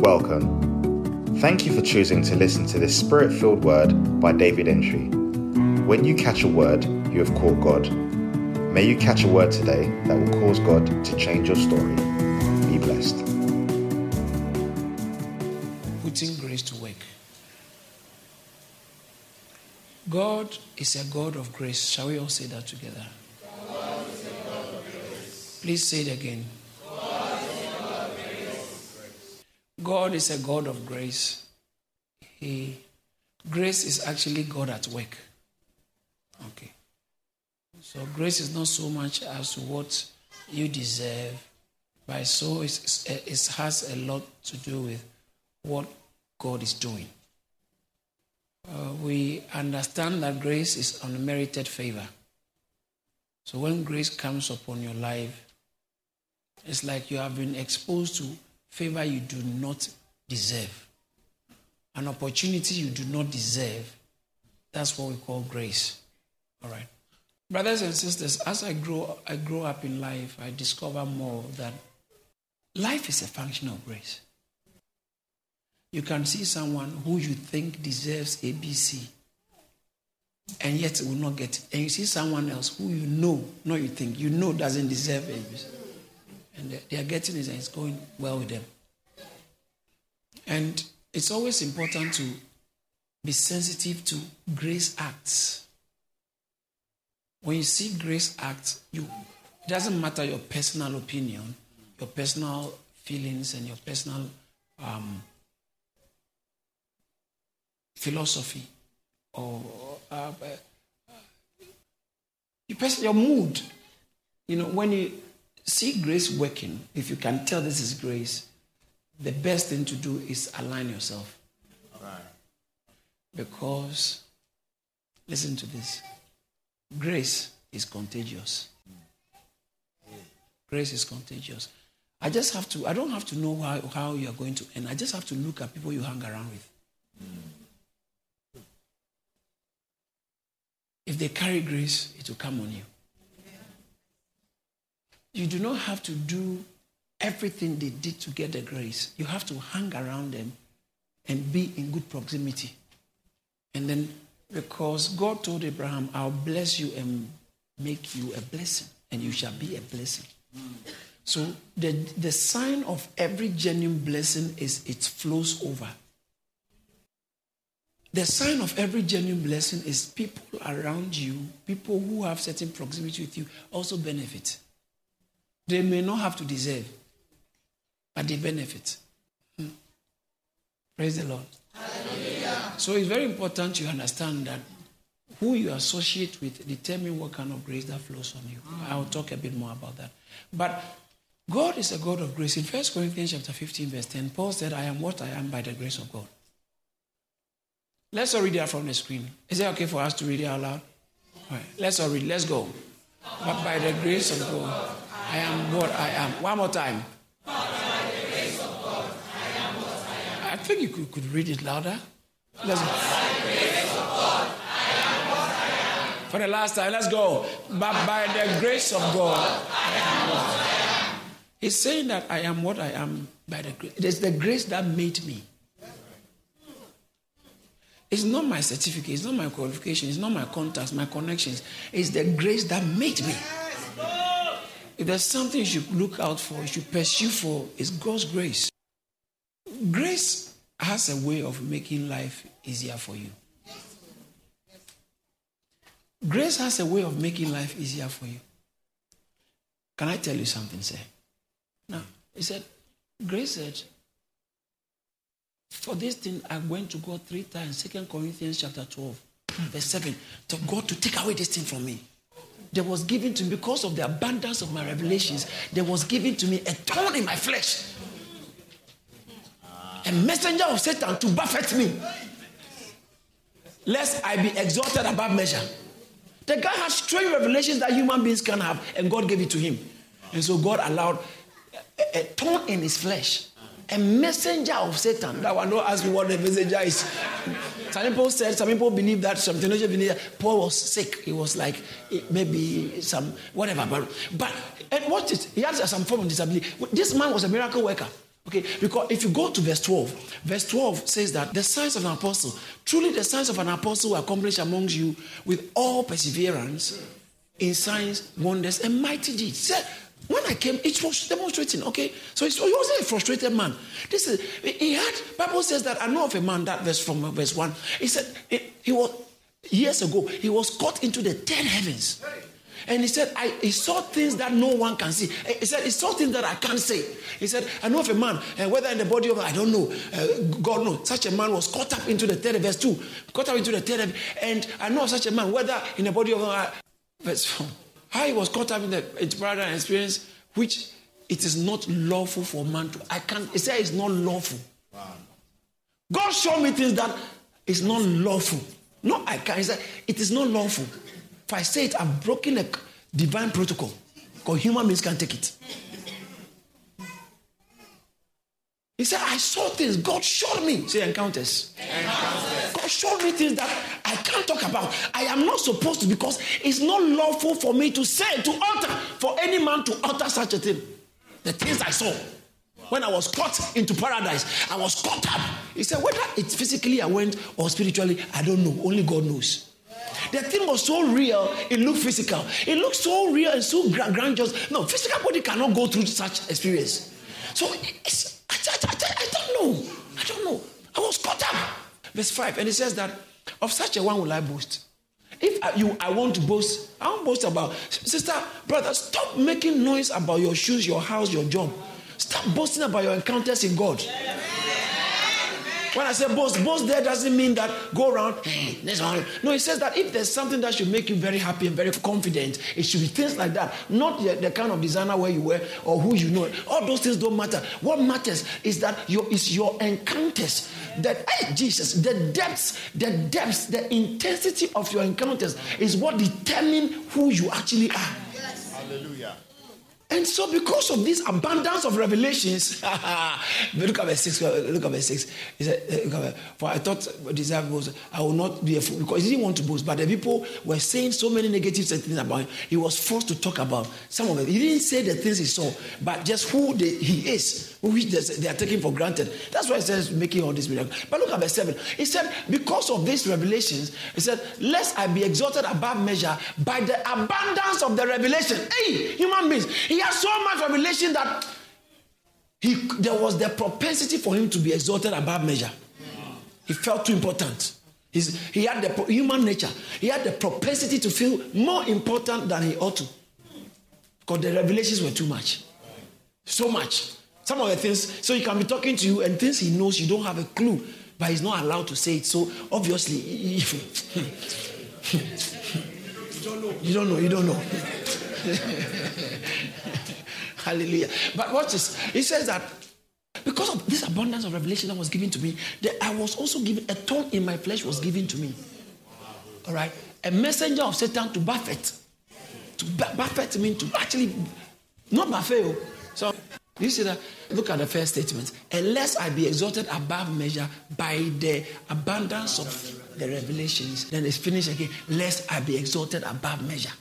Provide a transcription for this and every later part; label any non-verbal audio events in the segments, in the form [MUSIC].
Welcome. Thank you for choosing to listen to this spirit filled word by David Entry. When you catch a word, you have caught God. May you catch a word today that will cause God to change your story. Be blessed. Putting grace to work. God is a God of grace. Shall we all say that together? Please say it again. God is a God of grace. He, grace is actually God at work. Okay. So grace is not so much as what you deserve, but so it has a lot to do with what God is doing. Uh, we understand that grace is unmerited favor. So when grace comes upon your life, it's like you have been exposed to favor you do not deserve, an opportunity you do not deserve. That's what we call grace. All right. Brothers and sisters, as I grow, I grow up in life, I discover more that life is a function of grace. You can see someone who you think deserves ABC and yet will not get it. And you see someone else who you know, not you think, you know doesn't deserve ABC and they are getting it and it's going well with them. And it's always important to be sensitive to grace acts. When you see grace acts, you it doesn't matter your personal opinion, your personal feelings, and your personal um, philosophy or uh, uh, your, your mood. You know, when you see grace working, if you can tell this is grace, the best thing to do is align yourself. Right. Because, listen to this grace is contagious. Grace is contagious. I just have to, I don't have to know how, how you're going to end. I just have to look at people you hang around with. If they carry grace, it will come on you. You do not have to do everything they did to get the grace. You have to hang around them and be in good proximity. And then, because God told Abraham, I'll bless you and make you a blessing, and you shall be a blessing. So, the, the sign of every genuine blessing is it flows over. The sign of every genuine blessing is people around you, people who have certain proximity with you, also benefit. They may not have to deserve, but they benefit. Hmm. Praise the Lord. Hallelujah. So it's very important you understand that who you associate with determine what kind of grace that flows from you. I'll talk a bit more about that. But God is a God of grace. In 1 Corinthians chapter 15, verse 10, Paul said, I am what I am by the grace of God. Let's all read that from the screen. Is it okay for us to read it out loud? All right, let's all read. Let's go. But by the grace of God, I am what I am. One more time. I think you could, could read it louder. Let's go. For the last time, let's go. But by the grace of God, I am what I am. He's saying that I am what I am by the grace. It is the grace that made me. It's not my certificate, it's not my qualification, it's not my contacts, my connections. It's the grace that made me. If there's something you should look out for, you should pursue for, is God's grace. Grace has a way of making life easier for you. Grace has a way of making life easier for you. Can I tell you something, sir? Now, he said, Grace said, for this thing I went to God three times, Second Corinthians chapter 12, verse 7, to God to take away this thing from me there was given to me because of the abundance of my revelations. There was given to me a thorn in my flesh. A messenger of satan to buffet me. Lest i be exalted above measure. The guy has strange revelations that human beings can have and god gave it to him. And so god allowed a, a thorn in his flesh. A messenger of Satan. That one don't ask me what the messenger is. Some people said, some people believe that, some theologians believe that Paul was sick. He was like maybe some whatever. But but and what is he has some form of disability. This man was a miracle worker. Okay, because if you go to verse 12, verse 12 says that the signs of an apostle, truly the signs of an apostle were accomplished amongst you with all perseverance in signs, wonders, and mighty deeds. When I came, it was demonstrating. Okay, so he wasn't a frustrated man. This is he had. Bible says that I know of a man that verse from verse one. He said he, was years ago. He was caught into the ten heavens. And he said, I, he saw things that no one can see. He said, he saw things that I can't say. He said, I know of a man, and uh, whether in the body of, I don't know, uh, God knows. Such a man was caught up into the third verse 2, caught up into the third, and I know of such a man, whether in the body of, uh, verse 4, how he was caught up in the paradise experience, which it is not lawful for man to, I can't, he said it's not lawful. Wow. God showed me things that is not lawful. No, I can't. He said, it is not lawful. If I say it, I've broken a divine protocol because human beings can't take it. He said, I saw things. God showed me. Say encounters. encounters. God showed me things that I can't talk about. I am not supposed to because it's not lawful for me to say, to utter, for any man to utter such a thing. The things I saw. When I was caught into paradise, I was caught up. He said, whether it's physically I went or spiritually, I don't know. Only God knows. The thing was so real, it looked physical. It looked so real and so grand, grandiose. No, physical body cannot go through such experience. So it's, I, I, I, I don't know. I don't know. I was caught up. Verse 5, and it says that of such a one will I boast. If I, you, I want to boast, I won't boast about sister, brother. Stop making noise about your shoes, your house, your job. Stop boasting about your encounters in God. When I say boast, boast there doesn't mean that go around, hey, this one. No, it says that if there's something that should make you very happy and very confident, it should be things like that. Not the, the kind of designer where you were or who you know. All those things don't matter. What matters is that your is your encounters. That hey, Jesus, the depths, the depths, the intensity of your encounters is what determine who you actually are. Yes. Hallelujah. And so, because of this abundance of revelations, [LAUGHS] look at verse 6. Look at verse 6. He said, eh, For I thought disciples, I will not be a fool. Because he didn't want to boast. But the people were saying so many negative things about him. He was forced to talk about some of it. He didn't say the things he saw, but just who they, he is, which they are taking for granted. That's why he says, making all this miracle. But look at verse 7. He said, Because of these revelations, he said, Lest I be exalted above measure by the abundance of the revelation. Hey, human beings. He had so much revelation that he, there was the propensity for him to be exalted above measure. He felt too important. He's, he had the human nature. He had the propensity to feel more important than he ought to. Because the revelations were too much. So much. Some of the things, so he can be talking to you and things he knows you don't have a clue, but he's not allowed to say it. So obviously, [LAUGHS] you don't know. You don't know. You don't know. Hallelujah. But watch this. He says that because of this abundance of revelation that was given to me, that I was also given a thorn in my flesh was given to me. All right, a messenger of Satan to buffet. To buffet mean to actually not buffet. Oh. You see that? Look at the first statement. Unless I be exalted above measure by the abundance of the revelations, then it's finished again. Lest I be exalted above measure.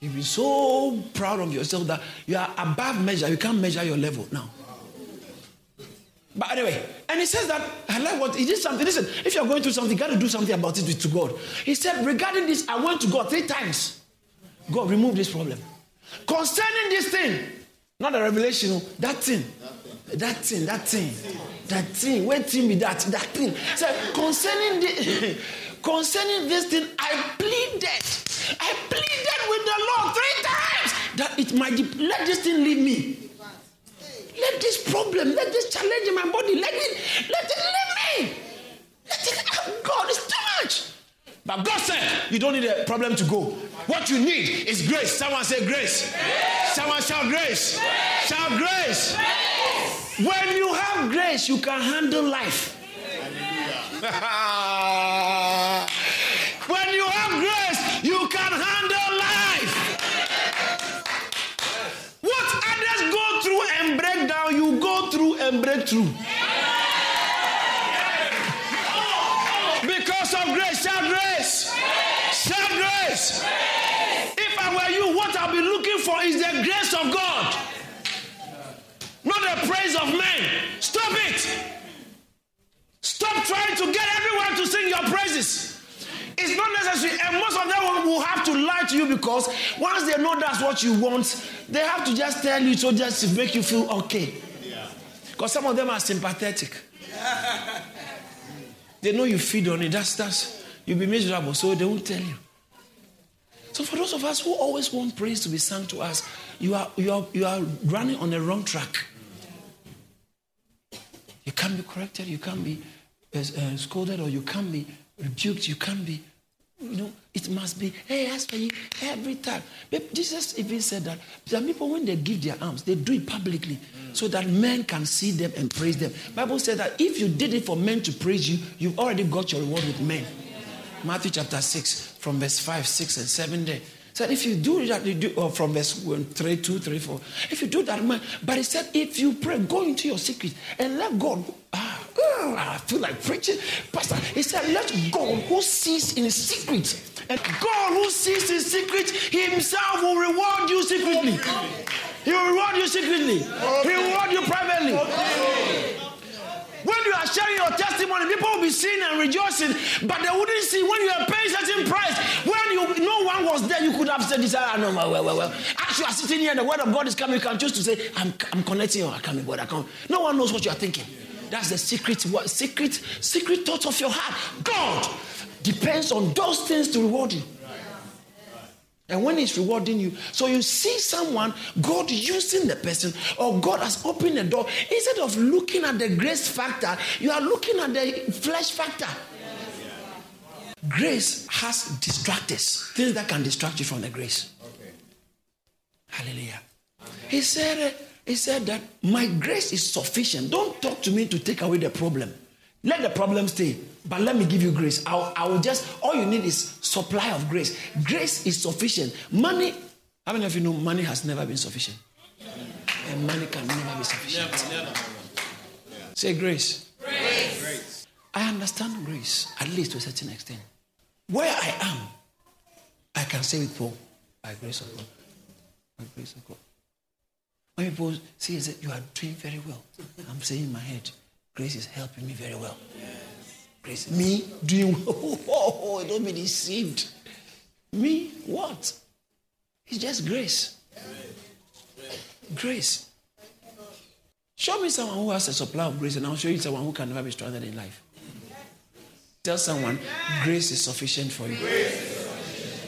You be so proud of yourself that you are above measure. You can't measure your level now. But anyway, and he says that I like what he did something. Listen, if you're going through something, you got to do something about it to God. He said, regarding this, I went to God three times. God, remove this problem. Concerning this thing, not a revelation, oh, that thing. That thing, that thing, that thing. When thing be that, that thing. So concerning the, [LAUGHS] concerning this thing, I pleaded I pleaded with the Lord three times that it might let this thing leave me. Let this problem, let this challenge in my body, let it, let it leave me. Let it, God, it's too much. But God said, you don't need a problem to go. What you need is grace. Someone say grace. grace. Someone shout grace. grace. Shout grace. grace. When you have grace, you can handle life. when you have grace, you can handle life. What others go through and break down, you go through and break through. Grace. If I were you, what I'll be looking for is the grace of God. Not the praise of men. Stop it. Stop trying to get everyone to sing your praises. It's not necessary, and most of them will have to lie to you because once they know that's what you want, they have to just tell you so just to make you feel okay. Because some of them are sympathetic. [LAUGHS] they know you feed on it. That's that's you'll be miserable, so they won't tell you. So for those of us who always want praise to be sung to us, you are you are you are running on the wrong track. You can't be corrected, you can't be uh, uh, scolded, or you can't be rebuked, you can't be, you know, it must be, hey, ask for you every time. But Jesus even said that some people, when they give their alms, they do it publicly mm. so that men can see them and praise them. Bible says that if you did it for men to praise you, you've already got your reward with men. Matthew chapter 6, from verse 5, 6, and 7 there. Said if you do that, you do or from verse 1, 3, 2, 3, 4. If you do that, man, but he said, if you pray, go into your secret and let God ah, I feel like preaching. Pastor, he said, Let God who sees in secret, and God who sees in secret himself will reward you secretly. He will reward you secretly, he will reward you privately. You are sharing your testimony, people will be seeing and rejoicing, but they wouldn't see when you are paying certain price. When you no one was there, you could have said this. Ah, I know, well, well, well. As you are sitting here, the word of God is coming. You can choose to say, "I'm, I'm connecting or I'm coming, but I can't." No one knows what you are thinking. That's the secret, what, secret, secret thoughts of your heart. God depends on those things to reward you. And when He's rewarding you, so you see someone, God using the person, or God has opened the door. Instead of looking at the grace factor, you are looking at the flesh factor. Grace has distractors, things that can distract you from the grace. Hallelujah. He said, he said that my grace is sufficient. Don't talk to me to take away the problem. Let the problem stay, but let me give you grace. I'll, I will just, all you need is supply of grace. Grace is sufficient. Money, how many of you know money has never been sufficient? And money can never be sufficient. Never, never. Say grace. grace. Grace. I understand grace, at least to a certain extent. Where I am, I can say with Paul, by grace of God. By grace of God. When people see that you are doing very well, I'm saying in my head, grace is helping me very well. Grace, me doing [LAUGHS] well. Oh, don't be deceived. Me, what? It's just grace. Grace. Show me someone who has a supply of grace, and I'll show you someone who can never be stranded in life. Tell someone, grace is sufficient for you.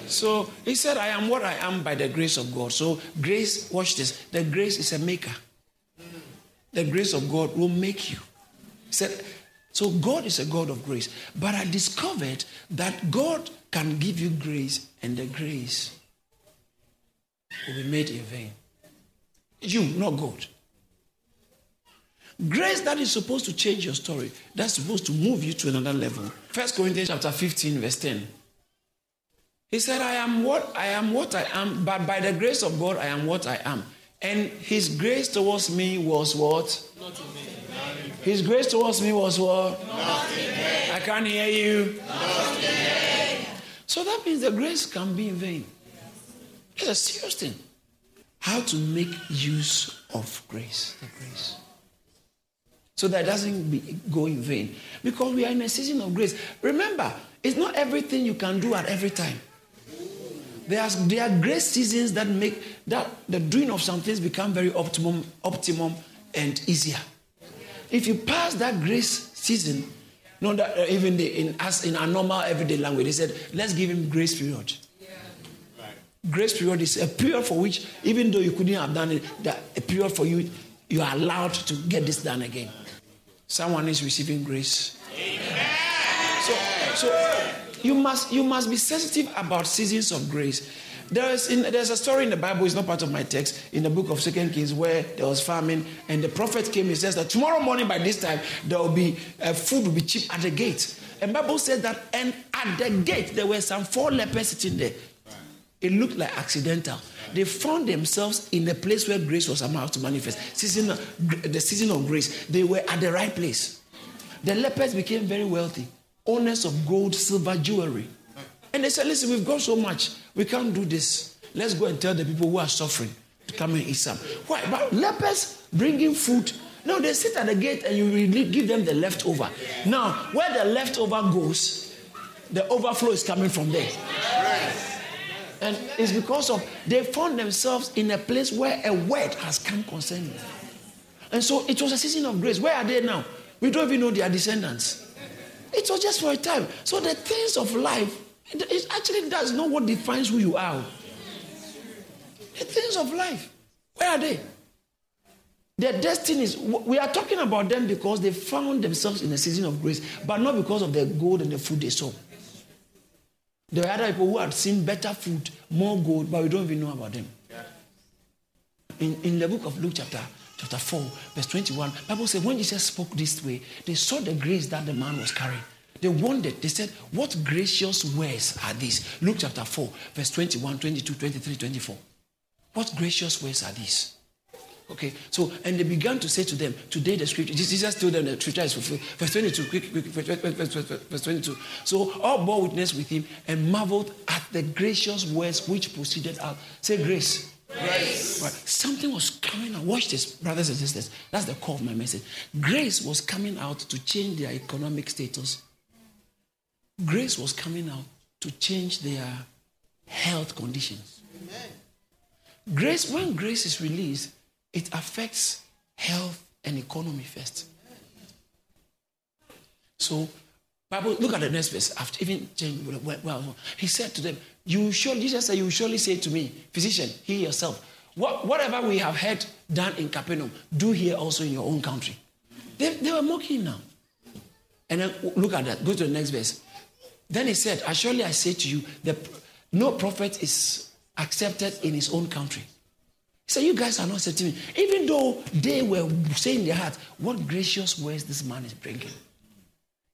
So he said, I am what I am by the grace of God. So grace, watch this. The grace is a maker. The grace of God will make you. He said, so God is a God of grace. But I discovered that God can give you grace and the grace will be made in vain. You, not God. Grace that is supposed to change your story, that's supposed to move you to another level. First Corinthians chapter 15, verse 10. He said, I am what I am what I am, but by the grace of God I am what I am. And his grace towards me was what? His grace towards me was what? I can't hear you. So that means the grace can be in vain. It's a serious thing. How to make use of grace, the grace. So that doesn't be, go in vain. Because we are in a season of grace. Remember, it's not everything you can do at every time. There are, there are great seasons that make that the doing of some things become very optimum, optimum and easier. If you pass that grace season, not that uh, even the, in as in our normal everyday language, they said, let's give him grace period. Grace period is a period for which, even though you couldn't have done it, that a period for you, you are allowed to get this done again. Someone is receiving grace. Amen. So, so you must you must be sensitive about seasons of grace. There is in, there's a story in the Bible, it's not part of my text, in the book of Second Kings where there was famine and the prophet came. and says that tomorrow morning by this time there will be uh, food will be cheap at the gate. And Bible says that and at the gate there were some four lepers sitting there. It looked like accidental. They found themselves in a place where grace was about to manifest. Season, the season of grace. They were at the right place. The lepers became very wealthy owners of gold, silver, jewelry. And they said, Listen, we've got so much, we can't do this. Let's go and tell the people who are suffering to come and eat some. Why? But lepers bringing food No, they sit at the gate and you give them the leftover. Now, where the leftover goes, the overflow is coming from there. And it's because of they found themselves in a place where a word has come concerning. And so it was a season of grace. Where are they now? We don't even know their descendants. It was just for a time. So the things of life, it actually does not what defines who you are. The things of life, where are they? Their destinies, we are talking about them because they found themselves in a season of grace, but not because of the gold and the food they saw. There are other people who had seen better food, more gold, but we don't even know about them. In, in the book of Luke, chapter, chapter 4, verse 21, Bible says when Jesus spoke this way, they saw the grace that the man was carrying. They wondered, they said, What gracious words are these? Luke chapter 4, verse 21, 22, 23, 24. What gracious words are these? Okay, so and they began to say to them, Today the scripture, Jesus told them the scripture is fulfilled. Verse 22, quick, quick, verse 22. So all bore witness with him and marveled at the gracious words which proceeded out. Say grace. Grace. Right. Something was coming out. Watch this, brothers and sisters. That's the core of my message. Grace was coming out to change their economic status. Grace was coming out to change their health conditions. Amen. Grace, when grace is released, it affects health and economy first. So, Bible, look at the next verse. After even well, he said to them, "You surely," Jesus said, "You surely say to me, physician, heal yourself. What, whatever we have heard done in Capernaum, do here also in your own country." They, they were mocking now. And then look at that. Go to the next verse. Then he said, "I surely I say to you, that no prophet is accepted in his own country." He said, You guys are not accepting me. Even though they were saying in their heart, What gracious words this man is bringing.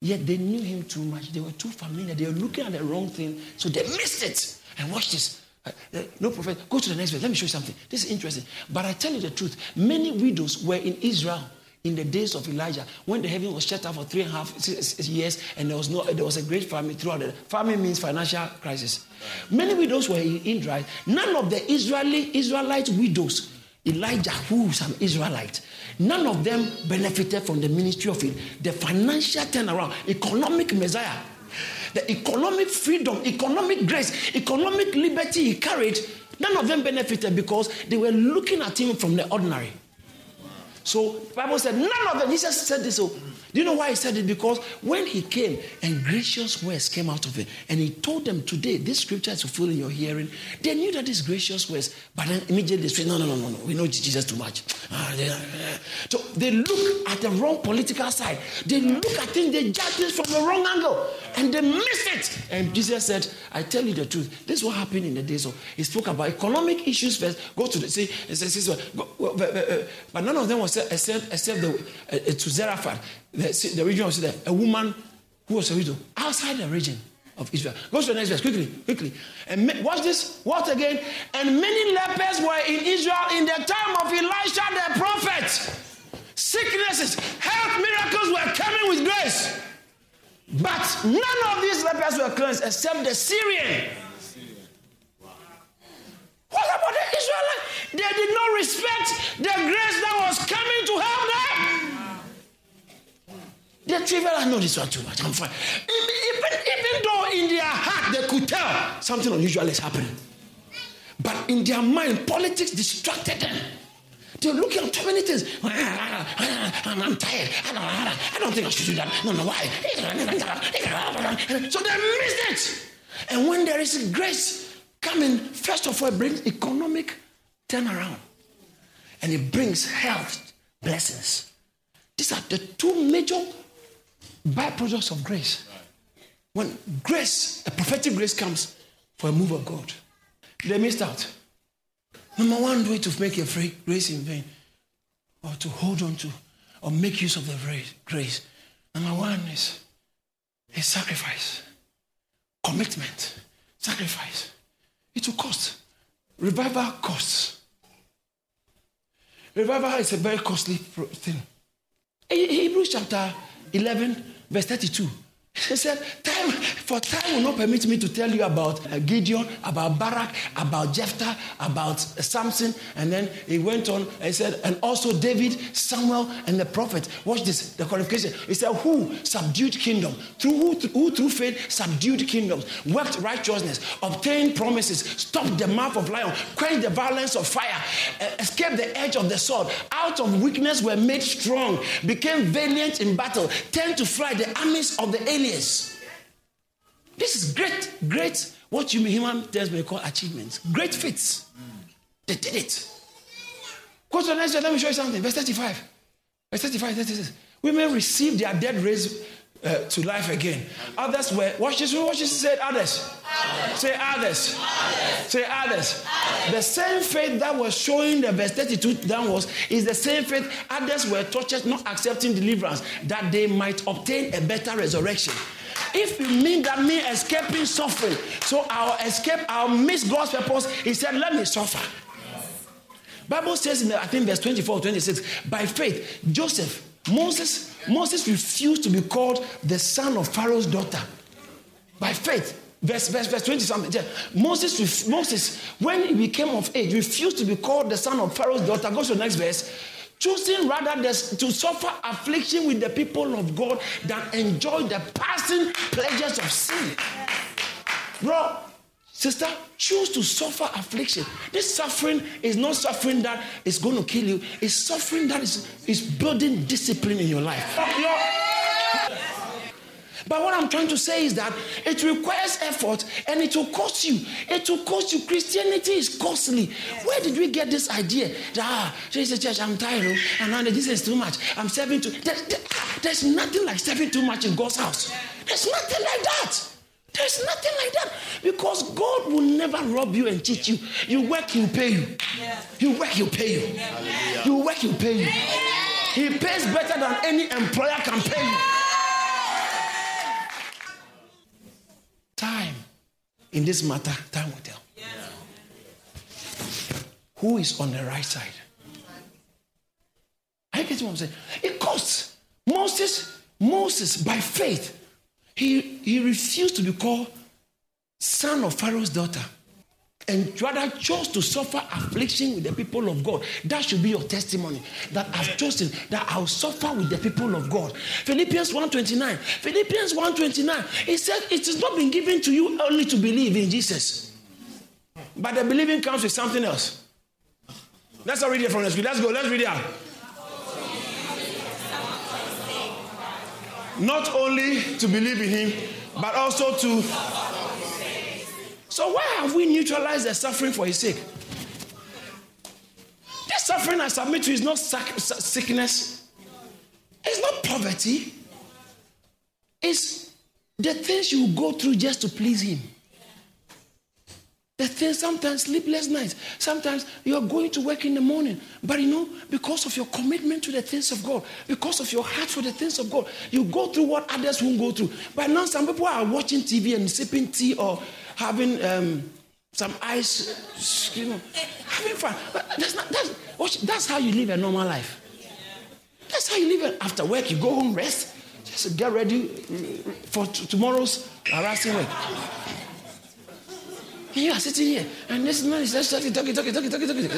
Yet they knew him too much. They were too familiar. They were looking at the wrong thing. So they missed it. And watch this. Uh, uh, no prophet. Go to the next verse. Let me show you something. This is interesting. But I tell you the truth. Many widows were in Israel in the days of Elijah, when the heaven was shut out for three and a half years, and there was no, there was a great famine throughout. The famine means financial crisis. Many widows were in Israel. None of the Israeli Israelite widows, Elijah, who is an Israelite, none of them benefited from the ministry of it, the financial turnaround, economic Messiah, the economic freedom, economic grace, economic liberty he carried. None of them benefited because they were looking at him from the ordinary. So Bible said none of them. Jesus said this. So do you know why he said it? Because when he came and gracious words came out of it, and he told them today, this scripture is fulfilled in your hearing, they knew that these gracious words, but then immediately they said, No, no, no, no, no, we know Jesus too much. Ah, so they look at the wrong political side, they look at things, they judge things from the wrong angle, and they missed it. And Jesus said, I tell you the truth. This is what happened in the days of he spoke about economic issues first. Go to the see, he says but none of them was except except the uh, to Zarephath the, the region of there, a woman who was a widow outside the region of Israel. Go to the next verse quickly, quickly. And watch this. What again? And many lepers were in Israel in the time of Elisha the prophet. Sicknesses, health miracles were coming with grace. But none of these lepers were cleansed except the Syrian. What about the Israelites? They did not respect the grace that was coming to help them. They're trivial. I know this one too much. I'm fine. Even, even though in their heart they could tell something unusual is happening. But in their mind, politics distracted them. They're looking at too many things. I'm tired. I don't think I should do that. No, no, why? [LAUGHS] So they missed it. And when there is grace coming, first of all, it brings economic turnaround. And it brings health blessings. These are the two major byproducts of grace. When grace, a prophetic grace comes for a move of God, they missed out. Number one way to make your grace in vain, or to hold on to, or make use of the grace. Number one is a sacrifice, commitment, sacrifice. It will cost. Revival costs. Revival is a very costly thing. Hebrews chapter 11, verse 32. He said, time, for time will not permit me to tell you about uh, Gideon, about Barak, about Jephthah, about uh, Samson. And then he went on and said, and also David, Samuel, and the prophet. Watch this, the qualification. He said, who subdued kingdom? Through who, who through faith subdued kingdoms, worked righteousness, obtained promises, stopped the mouth of lion, quenched the violence of fire, uh, escaped the edge of the sword. Out of weakness were made strong, became valiant in battle, turned to fly the armies of the aliens years. This is great, great, what you human terms may call achievements. Great feats. They did it. Go to the next. Let me show you something. Verse 35. Verse 35, 36. Women received their dead raised uh, to life again. Others were, watch this, watch this, said others. others. Say others. others. Say others. others. The same faith that was showing the verse 32 downwards is the same faith others were tortured, not accepting deliverance, that they might obtain a better resurrection. If you mean that me escaping suffering, so I'll escape, I'll miss God's purpose, he said, let me suffer. Bible says in the, I think verse 24 26, by faith, Joseph, Moses, Moses refused to be called the son of Pharaoh's daughter. By faith. Verse, verse, verse 20 something. Moses, Moses, when he became of age, refused to be called the son of Pharaoh's daughter. Go to the next verse. Choosing rather to suffer affliction with the people of God than enjoy the passing pleasures of sin. Bro, Sister, choose to suffer affliction. This suffering is not suffering that is going to kill you, it's suffering that is, is building discipline in your life. But what I'm trying to say is that it requires effort and it will cost you. It will cost you. Christianity is costly. Where did we get this idea that, ah, Jesus Church, I'm tired, oh, and now this is too much. I'm serving too. There, there, there's nothing like serving too much in God's house. There's nothing like that. There's nothing like that because God will never rob you and cheat you. You work, He'll pay you. You work, He'll pay you. You work, He'll pay you. He pays better than any employer can pay you. Time in this matter, time will tell. Who is on the right side? I get what I'm saying. It costs. Moses, Moses, by faith, he, he refused to be called son of Pharaoh's daughter and rather chose to suffer affliction with the people of God. That should be your testimony that I've chosen that I'll suffer with the people of God. Philippians 1:29. Philippians 1:29. He said it has not been given to you only to believe in Jesus. But the believing comes with something else. Let's read it from the script. Let's go. Let's read it out. Not only to believe in him, but also to. So, why have we neutralized the suffering for his sake? The suffering I submit to is not sickness, it's not poverty, it's the things you go through just to please him. The things sometimes sleepless nights. Sometimes you're going to work in the morning, but you know, because of your commitment to the things of God, because of your heart for the things of God, you go through what others won't go through. But now some people are watching TV and sipping tea or having um, some ice, you know, having fun. But that's not that's, that's how you live a normal life. That's how you live it. After work, you go home, rest, just get ready for t- tomorrow's harassing work. You are sitting here, and this man is just talking, talking, talking, talking, talking, talking.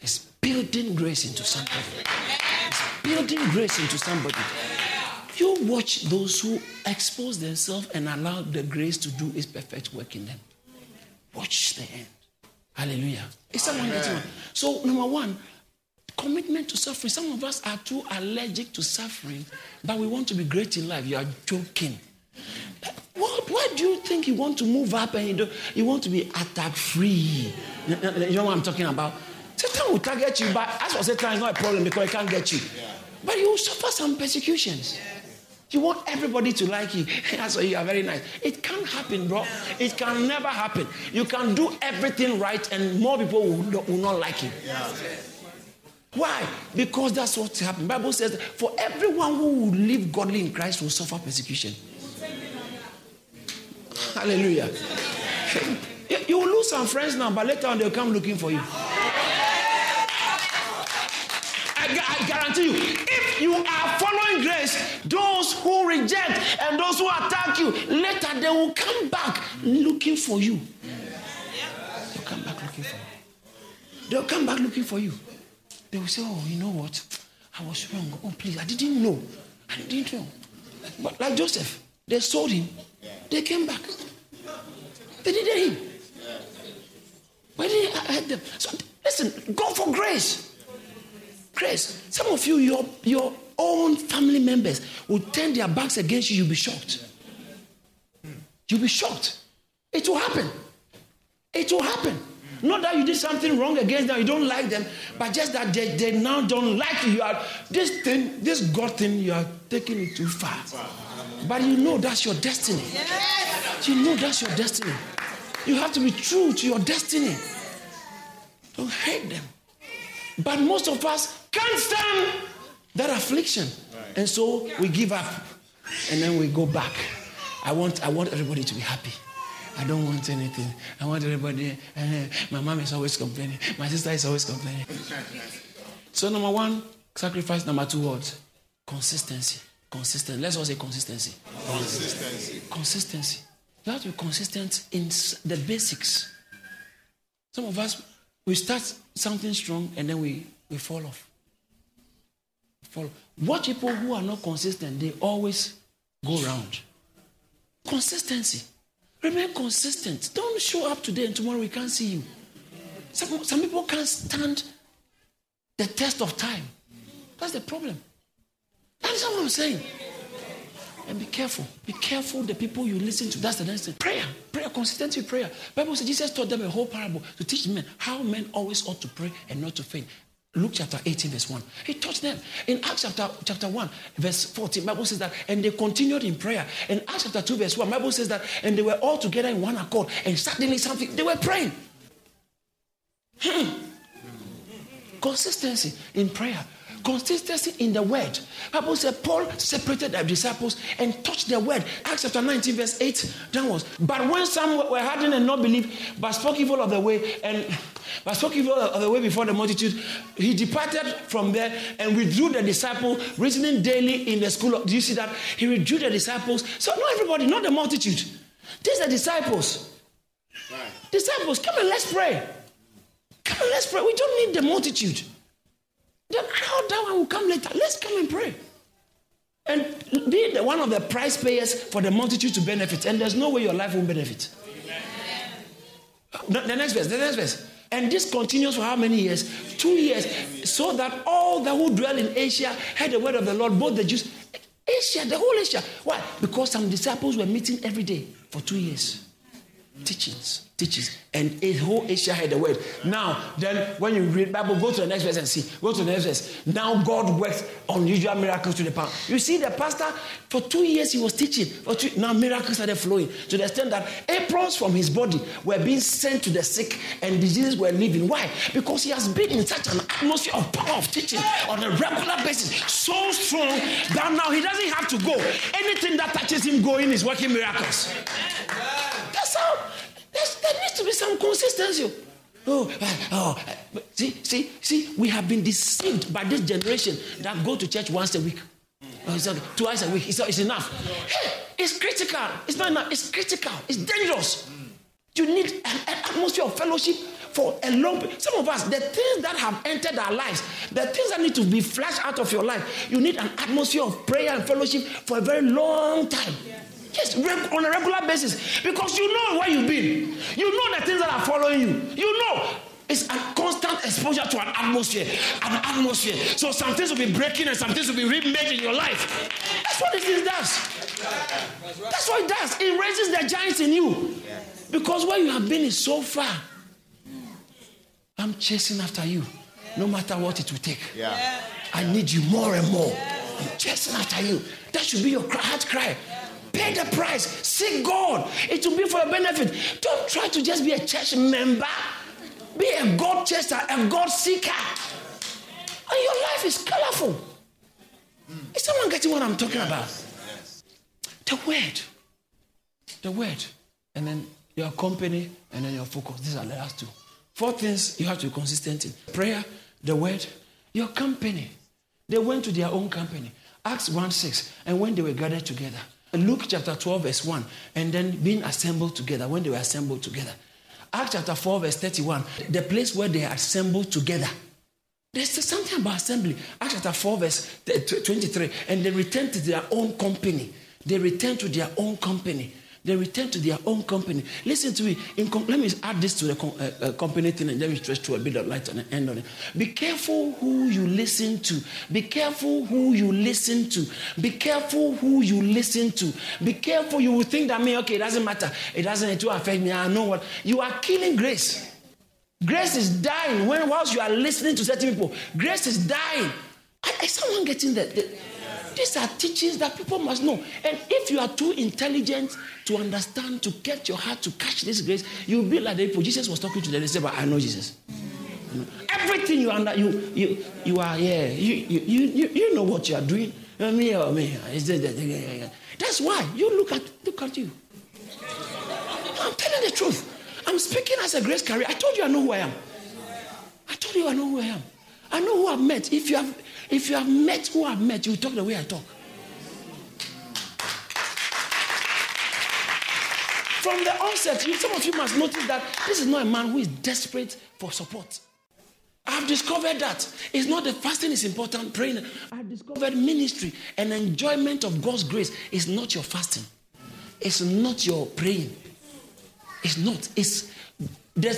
It's building grace into somebody. It's building grace into somebody. You watch those who expose themselves and allow the grace to do its perfect work in them. Watch the end. Hallelujah. Is someone one? So, number one, commitment to suffering. Some of us are too allergic to suffering, but we want to be great in life. You are joking. What, why do you think you want to move up and you, do, you want to be attack free? You know what I'm talking about? Satan will target you, but as for Satan, it's not a problem because he can't get you. Yeah. But you will suffer some persecutions. You want everybody to like you. [LAUGHS] That's why you are very nice. It can't happen, bro. It can never happen. You can do everything right, and more people will, will not like you. Why? Because that's what's happening. Bible says, for everyone who will live godly in Christ will suffer persecution. Hallelujah. You will lose some friends now, but later on they'll come looking for you. I guarantee you, if you are following grace, those who reject and those who attack you, later they will come back looking for you. They'll come back looking for you. They'll come back looking for you. They will say, Oh, you know what? I was wrong. Oh, please, I didn't know. I didn't know. But like Joseph, they sold him. They came back. They needed him. Why did I hurt them? So listen, go for grace. Grace. Some of you, your your own family members will turn their backs against you. You'll be shocked. You'll be shocked. It will happen. It will happen. Not that you did something wrong against them, you don't like them, but just that they, they now don't like you. you are, this thing, this God thing, you are taking it too far. But you know that's your destiny. You know that's your destiny. You have to be true to your destiny. Don't hate them. But most of us can't stand that affliction. And so we give up. And then we go back. I want, I want everybody to be happy. I don't want anything. I want everybody. Uh, my mom is always complaining. My sister is always complaining. So, number one, sacrifice. Number two, what? Consistency. Consistent. Let's all say consistency. Consistency. Consistency. You have to be consistent in the basics. Some of us, we start something strong and then we, we fall off. Fall. Watch people who are not consistent, they always go round. Consistency. Remain consistent. Don't show up today and tomorrow we can't see you. Some, some people can't stand the test of time. That's the problem. That's what I'm saying. And be careful. Be careful the people you listen to. That's the next thing. Prayer. Prayer, consistency prayer. Bible says Jesus taught them a whole parable to teach men how men always ought to pray and not to faint. Luke chapter 18, verse 1. He taught them. In Acts chapter, chapter 1, verse 14, Bible says that, and they continued in prayer. In Acts chapter 2, verse 1, Bible says that, and they were all together in one accord, and suddenly something, they were praying. Hmm. Consistency in prayer. Consistency in the word. Bible said Paul separated the disciples and touched the word. Acts chapter 19, verse 8 downwards. But when some were hardened and not believed, but spoke evil of the way, and but spoke evil of the way before the multitude, he departed from there and withdrew the disciples, reasoning daily in the school. Of, do you see that? He withdrew the disciples. So not everybody, not the multitude. These are disciples. Right. Disciples, come and let's pray. Come and let's pray. We don't need the multitude. The crowd that one will come later. Let's come and pray. And be one of the price payers for the multitude to benefit. And there's no way your life won't benefit. The, the next verse, the next verse. And this continues for how many years? Two years. So that all the who dwell in Asia heard the word of the Lord, both the Jews. Asia, the whole Asia. Why? Because some disciples were meeting every day for two years. Teachings teaches, and a whole Asia had the word. Now, then, when you read Bible, go to the next verse and see. Go to the next verse. Now, God works unusual miracles to the power. You see, the pastor for two years he was teaching. For two, now miracles started flowing to the extent that aprons from his body were being sent to the sick, and diseases were leaving. Why? Because he has been in such an atmosphere of power of teaching on a regular basis, so strong that now he doesn't have to go. Anything that touches him going is working miracles. That's how there's, there needs to be some consistency. Oh, oh, see, see, see, we have been deceived by this generation that go to church once a week. Oh, it's like twice a week. It's, it's enough. Hey, it's critical. It's not enough. It's critical. It's dangerous. You need an, an atmosphere of fellowship for a long Some of us, the things that have entered our lives, the things that need to be flashed out of your life, you need an atmosphere of prayer and fellowship for a very long time. Yeah. Yes, on a regular basis. Because you know where you've been. You know the things that are following you. You know. It's a constant exposure to an atmosphere. An atmosphere. So some things will be breaking and some things will be remade in your life. That's what this does. That's what it does. It raises the giants in you. Because where you have been is so far. I'm chasing after you. No matter what it will take. I need you more and more. I'm chasing after you. That should be your heart cry. Pay the price. Seek God. It will be for your benefit. Don't try to just be a church member. Be a God chaser, a God seeker. And your life is colorful. Is someone getting what I'm talking about? The word. The word. And then your company and then your focus. These are the last two. Four things you have to be consistent in prayer, the word, your company. They went to their own company. Acts 1 6. And when they were gathered together. Luke chapter 12, verse 1. And then being assembled together, when they were assembled together. Acts chapter 4, verse 31. The place where they assembled together. There's something about assembly. Acts chapter 4, verse 23. And they returned to their own company. They returned to their own company. They return to their own company. Listen to me. In, let me add this to the com, uh, uh, company thing and let me stretch to a bit of light on the end on it. Be careful who you listen to. Be careful who you listen to. Be careful who you listen to. Be careful. You will think that me, okay, it doesn't matter. It doesn't it affect me. I know what. You are killing grace. Grace is dying when whilst you are listening to certain people. Grace is dying. Is someone getting that? These are teachings that people must know. And if you are too intelligent to understand, to get your heart to catch this grace, you'll be like the people. Jesus was talking to them. They said, But I know Jesus. You know, everything you under you you you are yeah you you you, you know what you are doing. Oh, me or me. That's why you look at look at you. I'm telling the truth. I'm speaking as a grace carrier. I told you I know who I am. I told you I know who I am. I know who I've met. If you have if you have met who I've met, you talk the way I talk. From the onset, you, some of you must notice that this is not a man who is desperate for support. I've discovered that it's not the fasting is important, praying. I've discovered ministry and enjoyment of God's grace is not your fasting. It's not your praying. It's not. It's the,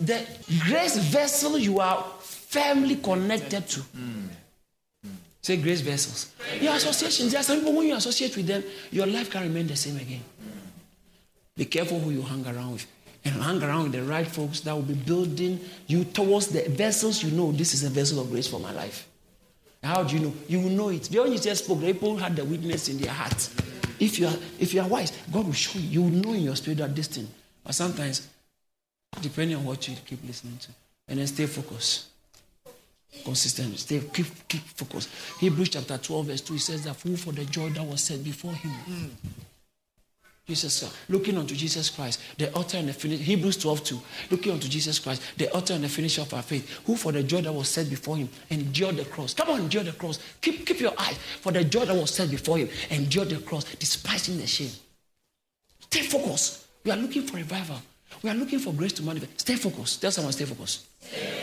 the grace vessel you are firmly connected to. Mm. Say grace vessels. Your associations, there are some people when you associate with them, your life can remain the same again. Be careful who you hang around with. And hang around with the right folks that will be building you towards the vessels you know this is a vessel of grace for my life. How do you know? You will know it. When you just spoke, people had the witness in their heart. If you are if you are wise, God will show you. You will know in your spirit that this thing. But sometimes, depending on what you keep listening to, and then stay focused. Consistent. Stay, keep, keep focused. Hebrews chapter 12, verse 2, he says that who for the joy that was set before him. Mm. Jesus, looking unto Jesus Christ, the author and the finisher, Hebrews 12, 2, looking unto Jesus Christ, the author and the finisher of our faith, who for the joy that was set before him endured the cross. Come on, endure the cross. Keep, keep your eyes for the joy that was set before him, endured the cross, despising the shame. Stay focused. We are looking for revival. We are looking for grace to manifest. Stay focused. Tell someone, stay focused. Stay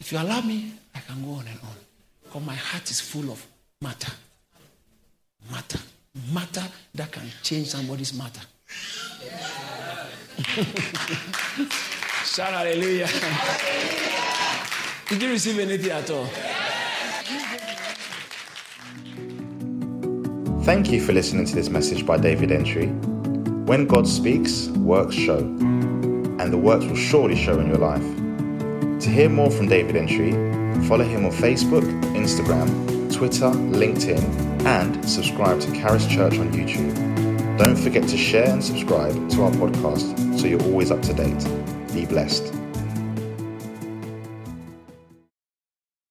if you allow me, I can go on and on. Because my heart is full of matter. Matter. Matter that can change somebody's matter. [LAUGHS] Shout hallelujah. Did you receive anything at all? Thank you for listening to this message by David Entry. When God speaks, works show, and the works will surely show in your life. To hear more from David Entry, follow him on Facebook, Instagram, Twitter, LinkedIn, and subscribe to Charis Church on YouTube. Don't forget to share and subscribe to our podcast so you're always up to date. Be blessed.